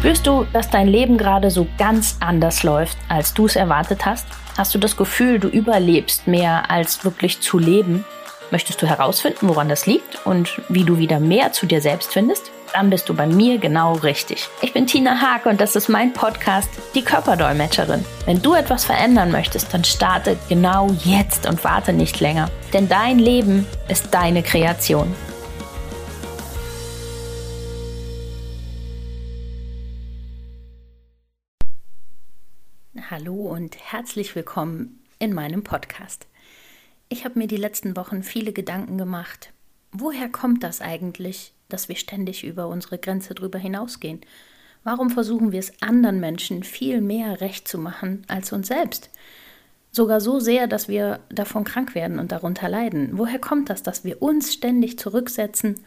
Spürst du, dass dein Leben gerade so ganz anders läuft, als du es erwartet hast? Hast du das Gefühl, du überlebst mehr als wirklich zu leben? Möchtest du herausfinden, woran das liegt und wie du wieder mehr zu dir selbst findest? Dann bist du bei mir genau richtig. Ich bin Tina Haag und das ist mein Podcast, die Körperdolmetscherin. Wenn du etwas verändern möchtest, dann starte genau jetzt und warte nicht länger. Denn dein Leben ist deine Kreation. Hallo und herzlich willkommen in meinem Podcast. Ich habe mir die letzten Wochen viele Gedanken gemacht. Woher kommt das eigentlich, dass wir ständig über unsere Grenze drüber hinausgehen? Warum versuchen wir es anderen Menschen viel mehr recht zu machen als uns selbst? Sogar so sehr, dass wir davon krank werden und darunter leiden. Woher kommt das, dass wir uns ständig zurücksetzen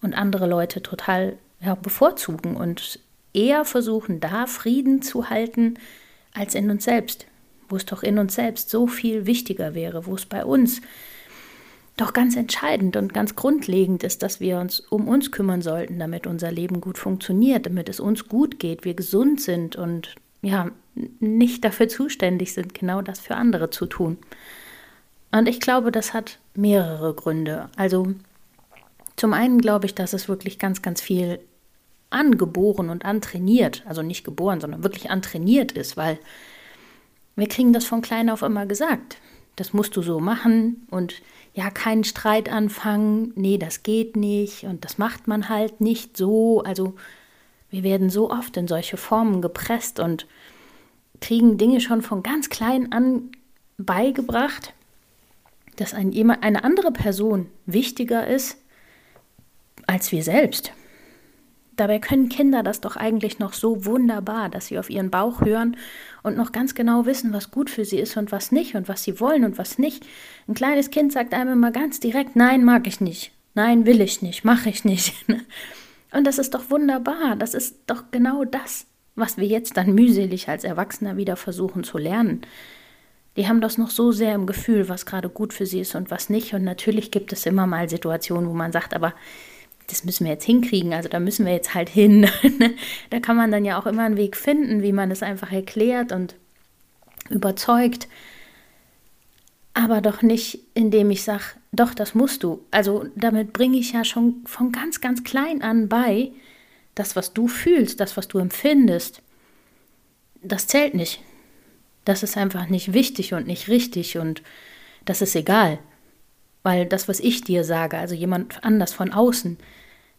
und andere Leute total ja, bevorzugen und eher versuchen, da Frieden zu halten, als in uns selbst, wo es doch in uns selbst so viel wichtiger wäre, wo es bei uns doch ganz entscheidend und ganz grundlegend ist, dass wir uns um uns kümmern sollten, damit unser Leben gut funktioniert, damit es uns gut geht, wir gesund sind und ja, nicht dafür zuständig sind, genau das für andere zu tun. Und ich glaube, das hat mehrere Gründe. Also zum einen glaube ich, dass es wirklich ganz, ganz viel angeboren und antrainiert, also nicht geboren, sondern wirklich antrainiert ist, weil wir kriegen das von klein auf immer gesagt. Das musst du so machen und ja, keinen Streit anfangen, nee, das geht nicht und das macht man halt nicht so. Also wir werden so oft in solche Formen gepresst und kriegen Dinge schon von ganz klein an beigebracht, dass ein, eine andere Person wichtiger ist als wir selbst. Dabei können Kinder das doch eigentlich noch so wunderbar, dass sie auf ihren Bauch hören und noch ganz genau wissen, was gut für sie ist und was nicht und was sie wollen und was nicht. Ein kleines Kind sagt einem immer ganz direkt, nein, mag ich nicht, nein, will ich nicht, mache ich nicht. Und das ist doch wunderbar, das ist doch genau das, was wir jetzt dann mühselig als Erwachsener wieder versuchen zu lernen. Die haben das noch so sehr im Gefühl, was gerade gut für sie ist und was nicht. Und natürlich gibt es immer mal Situationen, wo man sagt, aber das müssen wir jetzt hinkriegen, also da müssen wir jetzt halt hin. da kann man dann ja auch immer einen Weg finden, wie man es einfach erklärt und überzeugt. Aber doch nicht, indem ich sage, doch, das musst du. Also damit bringe ich ja schon von ganz, ganz klein an bei, das, was du fühlst, das, was du empfindest, das zählt nicht. Das ist einfach nicht wichtig und nicht richtig und das ist egal. Weil das, was ich dir sage, also jemand anders von außen,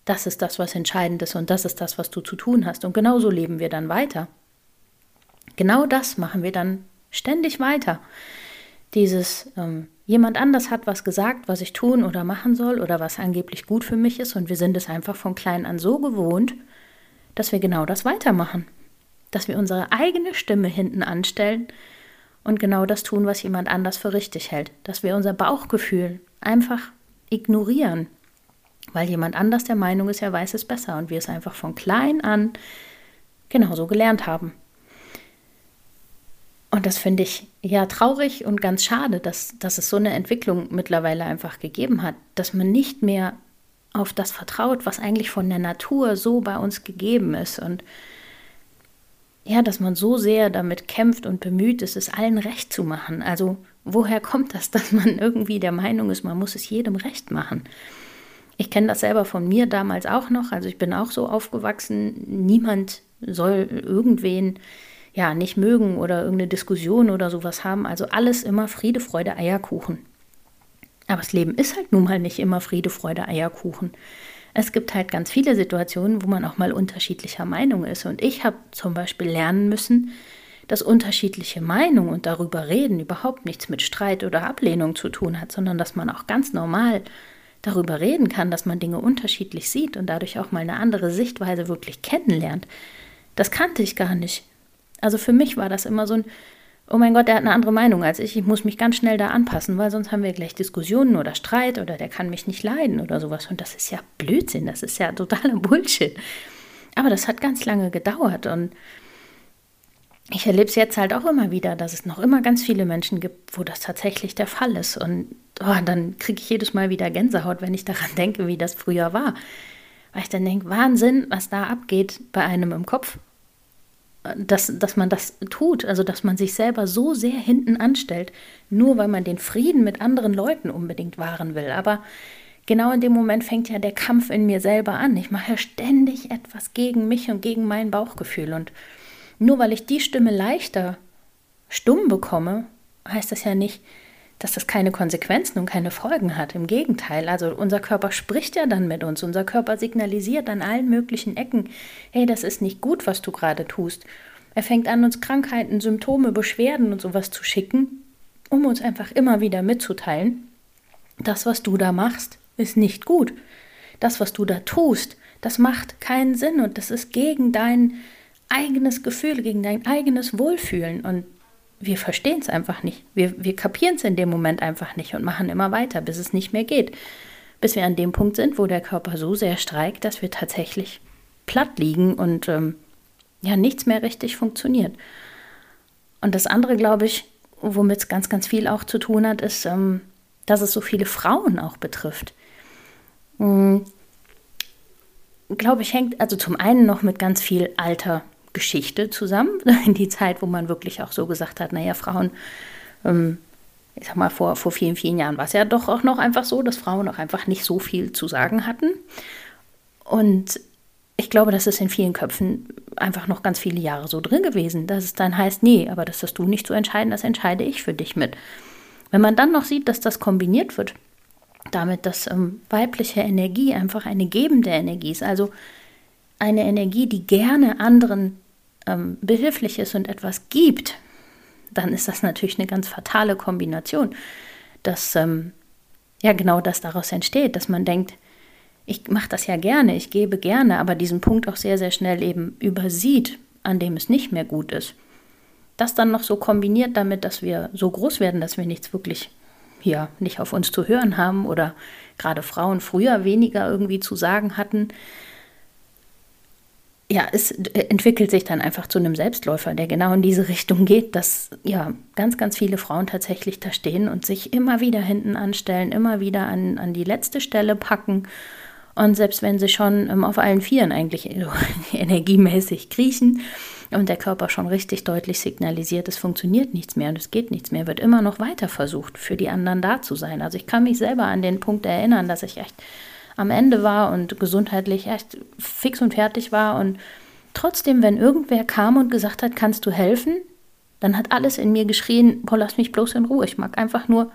das ist das, was entscheidend ist und das ist das, was du zu tun hast. Und genauso leben wir dann weiter. Genau das machen wir dann ständig weiter. Dieses, ähm, jemand anders hat was gesagt, was ich tun oder machen soll oder was angeblich gut für mich ist und wir sind es einfach von klein an so gewohnt, dass wir genau das weitermachen. Dass wir unsere eigene Stimme hinten anstellen und genau das tun, was jemand anders für richtig hält. Dass wir unser Bauchgefühl einfach ignorieren weil jemand anders der Meinung ist, er weiß es besser und wir es einfach von klein an genauso gelernt haben. Und das finde ich ja traurig und ganz schade, dass, dass es so eine Entwicklung mittlerweile einfach gegeben hat, dass man nicht mehr auf das vertraut, was eigentlich von der Natur so bei uns gegeben ist. Und ja, dass man so sehr damit kämpft und bemüht ist, es allen recht zu machen. Also woher kommt das, dass man irgendwie der Meinung ist, man muss es jedem recht machen? Ich kenne das selber von mir damals auch noch. Also ich bin auch so aufgewachsen, niemand soll irgendwen ja nicht mögen oder irgendeine Diskussion oder sowas haben. Also alles immer Friede, Freude, Eierkuchen. Aber das Leben ist halt nun mal nicht immer Friede, Freude, Eierkuchen. Es gibt halt ganz viele Situationen, wo man auch mal unterschiedlicher Meinung ist. Und ich habe zum Beispiel lernen müssen, dass unterschiedliche Meinungen und darüber reden überhaupt nichts mit Streit oder Ablehnung zu tun hat, sondern dass man auch ganz normal darüber reden kann, dass man Dinge unterschiedlich sieht und dadurch auch mal eine andere Sichtweise wirklich kennenlernt, das kannte ich gar nicht. Also für mich war das immer so ein, oh mein Gott, der hat eine andere Meinung als ich, ich muss mich ganz schnell da anpassen, weil sonst haben wir gleich Diskussionen oder Streit oder der kann mich nicht leiden oder sowas. Und das ist ja Blödsinn, das ist ja totaler Bullshit. Aber das hat ganz lange gedauert und ich erlebe es jetzt halt auch immer wieder, dass es noch immer ganz viele Menschen gibt, wo das tatsächlich der Fall ist. Und oh, dann kriege ich jedes Mal wieder Gänsehaut, wenn ich daran denke, wie das früher war. Weil ich dann denke, Wahnsinn, was da abgeht bei einem im Kopf. dass, dass man das tut, also dass man sich selber so sehr hinten anstellt, nur weil man den Frieden mit anderen Leuten unbedingt wahren will. Aber genau in dem Moment fängt ja der Kampf in mir selber an. Ich mache ja ständig etwas gegen mich und gegen mein Bauchgefühl. Und nur weil ich die Stimme leichter stumm bekomme, heißt das ja nicht, dass das keine Konsequenzen und keine Folgen hat. Im Gegenteil, also unser Körper spricht ja dann mit uns, unser Körper signalisiert an allen möglichen Ecken, hey, das ist nicht gut, was du gerade tust. Er fängt an, uns Krankheiten, Symptome, Beschwerden und sowas zu schicken, um uns einfach immer wieder mitzuteilen, das, was du da machst, ist nicht gut. Das, was du da tust, das macht keinen Sinn und das ist gegen dein eigenes Gefühl, gegen dein eigenes Wohlfühlen. Und wir verstehen es einfach nicht. Wir, wir kapieren es in dem Moment einfach nicht und machen immer weiter, bis es nicht mehr geht. Bis wir an dem Punkt sind, wo der Körper so sehr streikt, dass wir tatsächlich platt liegen und ähm, ja nichts mehr richtig funktioniert. Und das andere, glaube ich, womit es ganz, ganz viel auch zu tun hat, ist, ähm, dass es so viele Frauen auch betrifft. Mhm. Glaube ich, hängt also zum einen noch mit ganz viel Alter Geschichte zusammen, in die Zeit, wo man wirklich auch so gesagt hat, naja, Frauen, ähm, ich sag mal, vor, vor vielen, vielen Jahren war es ja doch auch noch einfach so, dass Frauen auch einfach nicht so viel zu sagen hatten. Und ich glaube, das ist in vielen Köpfen einfach noch ganz viele Jahre so drin gewesen, dass es dann heißt, nee, aber das hast du nicht zu entscheiden, das entscheide ich für dich mit. Wenn man dann noch sieht, dass das kombiniert wird, damit, dass ähm, weibliche Energie einfach eine gebende Energie ist, also eine Energie, die gerne anderen ähm, behilflich ist und etwas gibt, dann ist das natürlich eine ganz fatale Kombination, dass ähm, ja genau das daraus entsteht, dass man denkt, ich mache das ja gerne, ich gebe gerne, aber diesen Punkt auch sehr, sehr schnell eben übersieht, an dem es nicht mehr gut ist. Das dann noch so kombiniert damit, dass wir so groß werden, dass wir nichts wirklich hier nicht auf uns zu hören haben oder gerade Frauen früher weniger irgendwie zu sagen hatten, ja, es entwickelt sich dann einfach zu einem Selbstläufer, der genau in diese Richtung geht, dass ja ganz, ganz viele Frauen tatsächlich da stehen und sich immer wieder hinten anstellen, immer wieder an, an die letzte Stelle packen. Und selbst wenn sie schon ähm, auf allen Vieren eigentlich energiemäßig kriechen und der Körper schon richtig deutlich signalisiert, es funktioniert nichts mehr und es geht nichts mehr, wird immer noch weiter versucht, für die anderen da zu sein. Also ich kann mich selber an den Punkt erinnern, dass ich echt am Ende war und gesundheitlich echt fix und fertig war. Und trotzdem, wenn irgendwer kam und gesagt hat, kannst du helfen, dann hat alles in mir geschrien, boah, lass mich bloß in Ruhe. Ich mag einfach nur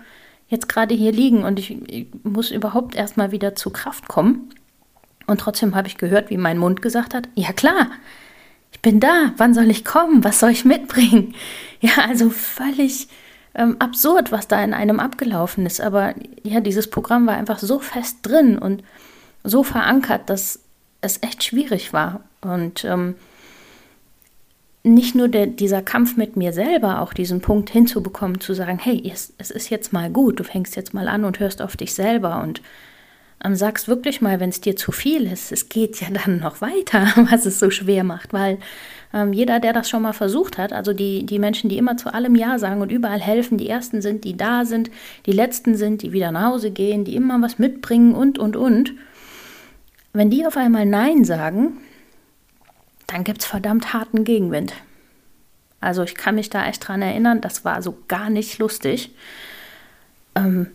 jetzt gerade hier liegen und ich, ich muss überhaupt erstmal wieder zu Kraft kommen. Und trotzdem habe ich gehört, wie mein Mund gesagt hat, ja klar, ich bin da, wann soll ich kommen, was soll ich mitbringen? Ja, also völlig ähm, absurd, was da in einem abgelaufen ist. Aber ja, dieses Programm war einfach so fest drin und so verankert, dass es echt schwierig war. Und ähm, nicht nur der, dieser Kampf mit mir selber, auch diesen Punkt hinzubekommen, zu sagen, hey, es, es, ist jetzt mal gut, du fängst jetzt mal an und hörst auf dich selber und ähm, sagst wirklich mal, wenn es dir zu viel ist, es geht ja dann noch weiter, was es so schwer macht, weil ähm, jeder, der das schon mal versucht hat, also die, die Menschen, die immer zu allem Ja sagen und überall helfen, die Ersten sind, die da sind, die Letzten sind, die wieder nach Hause gehen, die immer was mitbringen und, und, und. Wenn die auf einmal Nein sagen, dann gibt es verdammt harten Gegenwind. Also ich kann mich da echt dran erinnern, das war so gar nicht lustig. Ähm,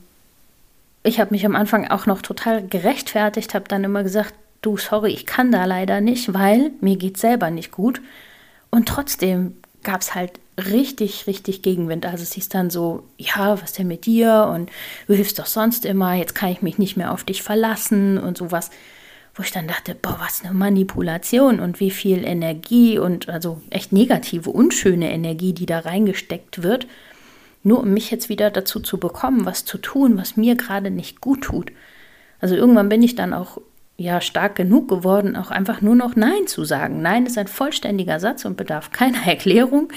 ich habe mich am Anfang auch noch total gerechtfertigt, habe dann immer gesagt, du, sorry, ich kann da leider nicht, weil mir geht selber nicht gut. Und trotzdem gab es halt richtig, richtig Gegenwind. Also es hieß dann so, ja, was denn mit dir? Und du hilfst doch sonst immer, jetzt kann ich mich nicht mehr auf dich verlassen und sowas. Wo ich dann dachte, boah, was eine Manipulation und wie viel Energie und also echt negative, unschöne Energie, die da reingesteckt wird, nur um mich jetzt wieder dazu zu bekommen, was zu tun, was mir gerade nicht gut tut. Also irgendwann bin ich dann auch ja stark genug geworden, auch einfach nur noch Nein zu sagen. Nein ist ein vollständiger Satz und bedarf keiner Erklärung.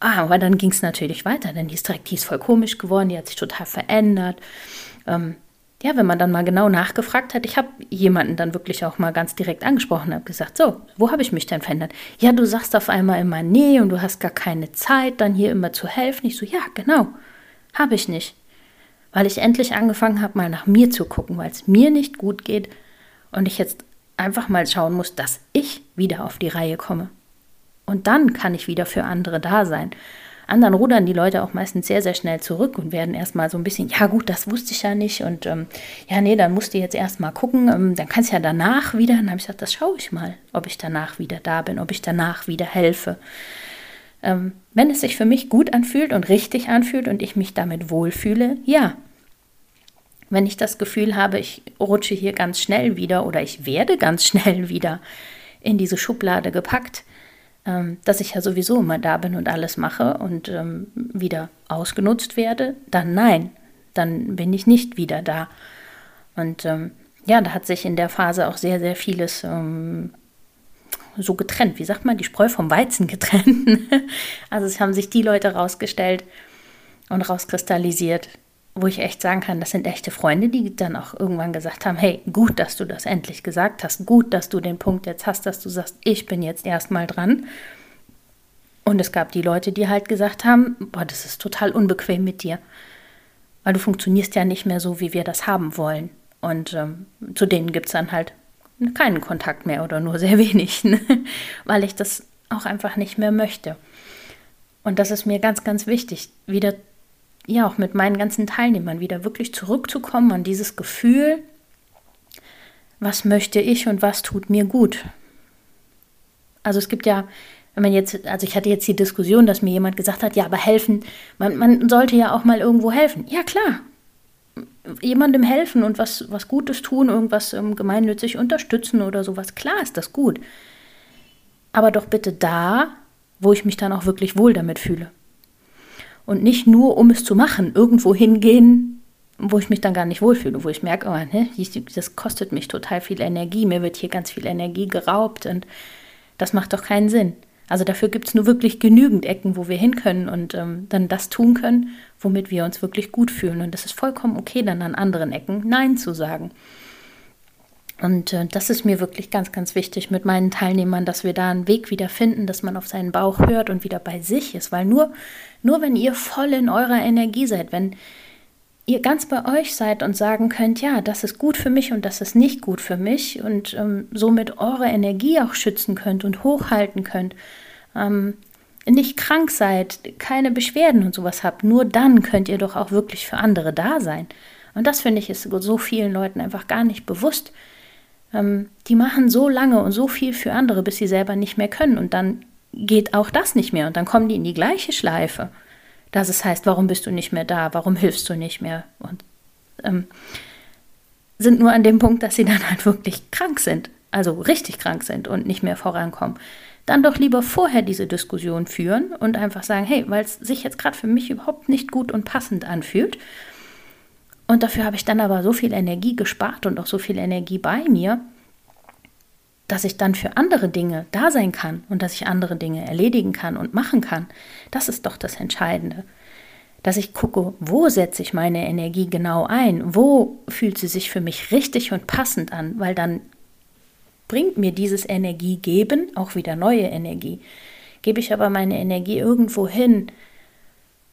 Aber dann ging es natürlich weiter, denn die ist direkt, die ist voll komisch geworden, die hat sich total verändert. Ähm, ja, wenn man dann mal genau nachgefragt hat, ich habe jemanden dann wirklich auch mal ganz direkt angesprochen, habe gesagt, so, wo habe ich mich denn verändert? Ja, du sagst auf einmal immer nee und du hast gar keine Zeit, dann hier immer zu helfen. Ich so, ja, genau, habe ich nicht. Weil ich endlich angefangen habe, mal nach mir zu gucken, weil es mir nicht gut geht und ich jetzt einfach mal schauen muss, dass ich wieder auf die Reihe komme. Und dann kann ich wieder für andere da sein. Anderen rudern die Leute auch meistens sehr, sehr schnell zurück und werden erstmal so ein bisschen, ja gut, das wusste ich ja nicht und ähm, ja, nee, dann musst du jetzt erstmal gucken, ähm, dann kannst du ja danach wieder. Dann habe ich gesagt, das schaue ich mal, ob ich danach wieder da bin, ob ich danach wieder helfe. Ähm, wenn es sich für mich gut anfühlt und richtig anfühlt und ich mich damit wohlfühle, ja. Wenn ich das Gefühl habe, ich rutsche hier ganz schnell wieder oder ich werde ganz schnell wieder in diese Schublade gepackt, ähm, dass ich ja sowieso immer da bin und alles mache und ähm, wieder ausgenutzt werde, dann nein, dann bin ich nicht wieder da. Und ähm, ja, da hat sich in der Phase auch sehr, sehr vieles ähm, so getrennt. Wie sagt man, die Spreu vom Weizen getrennt. also es haben sich die Leute rausgestellt und rauskristallisiert, wo ich echt sagen kann, das sind echte Freunde, die dann auch irgendwann gesagt haben, hey, gut, dass du das endlich gesagt hast, gut, dass du den Punkt jetzt hast, dass du sagst, ich bin jetzt erstmal dran. Und es gab die Leute, die halt gesagt haben, boah, das ist total unbequem mit dir, weil du funktionierst ja nicht mehr so, wie wir das haben wollen. Und ähm, zu denen gibt es dann halt keinen Kontakt mehr oder nur sehr wenig, ne? weil ich das auch einfach nicht mehr möchte. Und das ist mir ganz, ganz wichtig, wieder ja auch mit meinen ganzen Teilnehmern wieder wirklich zurückzukommen an dieses Gefühl, was möchte ich und was tut mir gut. Also es gibt ja, wenn man jetzt, also ich hatte jetzt die Diskussion, dass mir jemand gesagt hat, ja, aber helfen, man, man sollte ja auch mal irgendwo helfen. Ja, klar. Jemandem helfen und was, was Gutes tun, irgendwas ähm, gemeinnützig unterstützen oder sowas, klar ist das gut. Aber doch bitte da, wo ich mich dann auch wirklich wohl damit fühle und nicht nur, um es zu machen, irgendwo hingehen, wo ich mich dann gar nicht wohlfühle, wo ich merke, oh, ne, das kostet mich total viel Energie, mir wird hier ganz viel Energie geraubt und das macht doch keinen Sinn. Also dafür gibt es nur wirklich genügend Ecken, wo wir hin können und ähm, dann das tun können, womit wir uns wirklich gut fühlen. Und das ist vollkommen okay, dann an anderen Ecken Nein zu sagen. Und äh, das ist mir wirklich ganz, ganz wichtig mit meinen Teilnehmern, dass wir da einen Weg wieder finden, dass man auf seinen Bauch hört und wieder bei sich ist. Weil nur, nur wenn ihr voll in eurer Energie seid, wenn ihr ganz bei euch seid und sagen könnt, ja, das ist gut für mich und das ist nicht gut für mich und ähm, somit eure Energie auch schützen könnt und hochhalten könnt, ähm, nicht krank seid, keine Beschwerden und sowas habt, nur dann könnt ihr doch auch wirklich für andere da sein. Und das finde ich ist so vielen Leuten einfach gar nicht bewusst ähm, die machen so lange und so viel für andere, bis sie selber nicht mehr können. Und dann geht auch das nicht mehr. Und dann kommen die in die gleiche Schleife. Dass es heißt, warum bist du nicht mehr da? Warum hilfst du nicht mehr? Und ähm, sind nur an dem Punkt, dass sie dann halt wirklich krank sind. Also richtig krank sind und nicht mehr vorankommen. Dann doch lieber vorher diese Diskussion führen und einfach sagen, hey, weil es sich jetzt gerade für mich überhaupt nicht gut und passend anfühlt, und dafür habe ich dann aber so viel Energie gespart und auch so viel Energie bei mir, dass ich dann für andere Dinge da sein kann und dass ich andere Dinge erledigen kann und machen kann. Das ist doch das Entscheidende. Dass ich gucke, wo setze ich meine Energie genau ein, wo fühlt sie sich für mich richtig und passend an, weil dann bringt mir dieses Energiegeben auch wieder neue Energie. Gebe ich aber meine Energie irgendwo hin,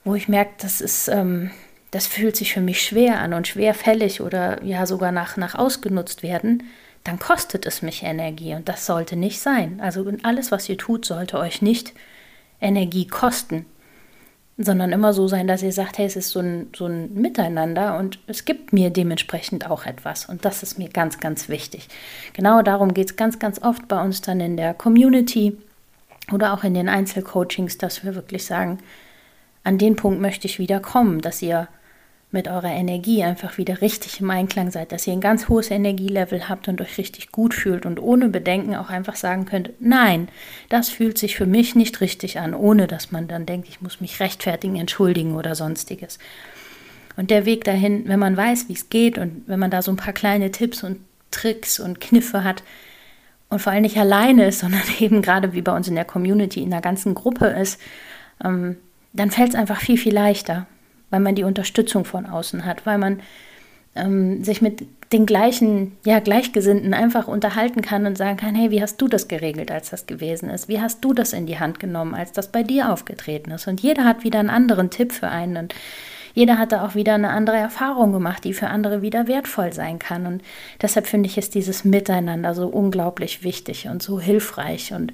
wo ich merke, das ist ähm, das fühlt sich für mich schwer an und schwerfällig oder ja sogar nach, nach ausgenutzt werden, dann kostet es mich Energie und das sollte nicht sein. Also alles, was ihr tut, sollte euch nicht Energie kosten, sondern immer so sein, dass ihr sagt, hey, es ist so ein, so ein Miteinander und es gibt mir dementsprechend auch etwas und das ist mir ganz, ganz wichtig. Genau darum geht es ganz, ganz oft bei uns dann in der Community oder auch in den Einzelcoachings, dass wir wirklich sagen, an den Punkt möchte ich wieder kommen, dass ihr mit eurer Energie einfach wieder richtig im Einklang seid, dass ihr ein ganz hohes Energielevel habt und euch richtig gut fühlt und ohne Bedenken auch einfach sagen könnt, nein, das fühlt sich für mich nicht richtig an, ohne dass man dann denkt, ich muss mich rechtfertigen, entschuldigen oder sonstiges. Und der Weg dahin, wenn man weiß, wie es geht und wenn man da so ein paar kleine Tipps und Tricks und Kniffe hat und vor allem nicht alleine ist, sondern eben gerade wie bei uns in der Community, in der ganzen Gruppe ist, ähm, dann fällt es einfach viel, viel leichter weil man die Unterstützung von außen hat, weil man ähm, sich mit den gleichen, ja, Gleichgesinnten einfach unterhalten kann und sagen kann, hey, wie hast du das geregelt, als das gewesen ist? Wie hast du das in die Hand genommen, als das bei dir aufgetreten ist? Und jeder hat wieder einen anderen Tipp für einen und jeder hat da auch wieder eine andere Erfahrung gemacht, die für andere wieder wertvoll sein kann. Und deshalb finde ich, ist dieses Miteinander so unglaublich wichtig und so hilfreich. Und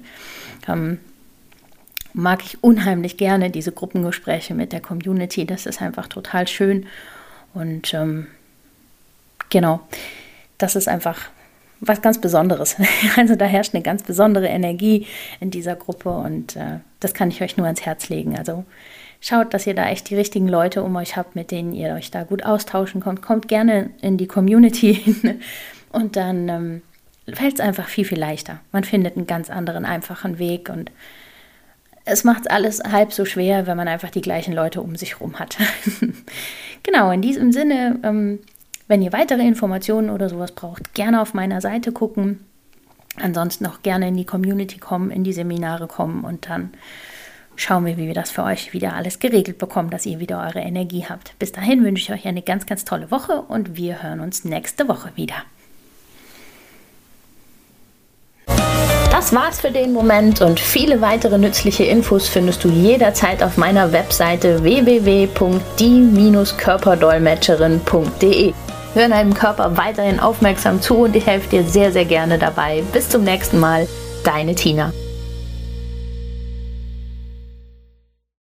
ähm, mag ich unheimlich gerne diese Gruppengespräche mit der Community. Das ist einfach total schön. Und ähm, genau, das ist einfach was ganz Besonderes. Also da herrscht eine ganz besondere Energie in dieser Gruppe und äh, das kann ich euch nur ans Herz legen. Also schaut, dass ihr da echt die richtigen Leute um euch habt, mit denen ihr euch da gut austauschen könnt. Kommt gerne in die Community und dann ähm, fällt es einfach viel, viel leichter. Man findet einen ganz anderen, einfachen Weg und es macht alles halb so schwer, wenn man einfach die gleichen Leute um sich herum hat. genau, in diesem Sinne, ähm, wenn ihr weitere Informationen oder sowas braucht, gerne auf meiner Seite gucken. Ansonsten auch gerne in die Community kommen, in die Seminare kommen und dann schauen wir, wie wir das für euch wieder alles geregelt bekommen, dass ihr wieder eure Energie habt. Bis dahin wünsche ich euch eine ganz, ganz tolle Woche und wir hören uns nächste Woche wieder. Das war's für den Moment und viele weitere nützliche Infos findest du jederzeit auf meiner Webseite www.die-körperdolmetscherin.de. Hör deinem Körper weiterhin aufmerksam zu und ich helfe dir sehr, sehr gerne dabei. Bis zum nächsten Mal, deine Tina.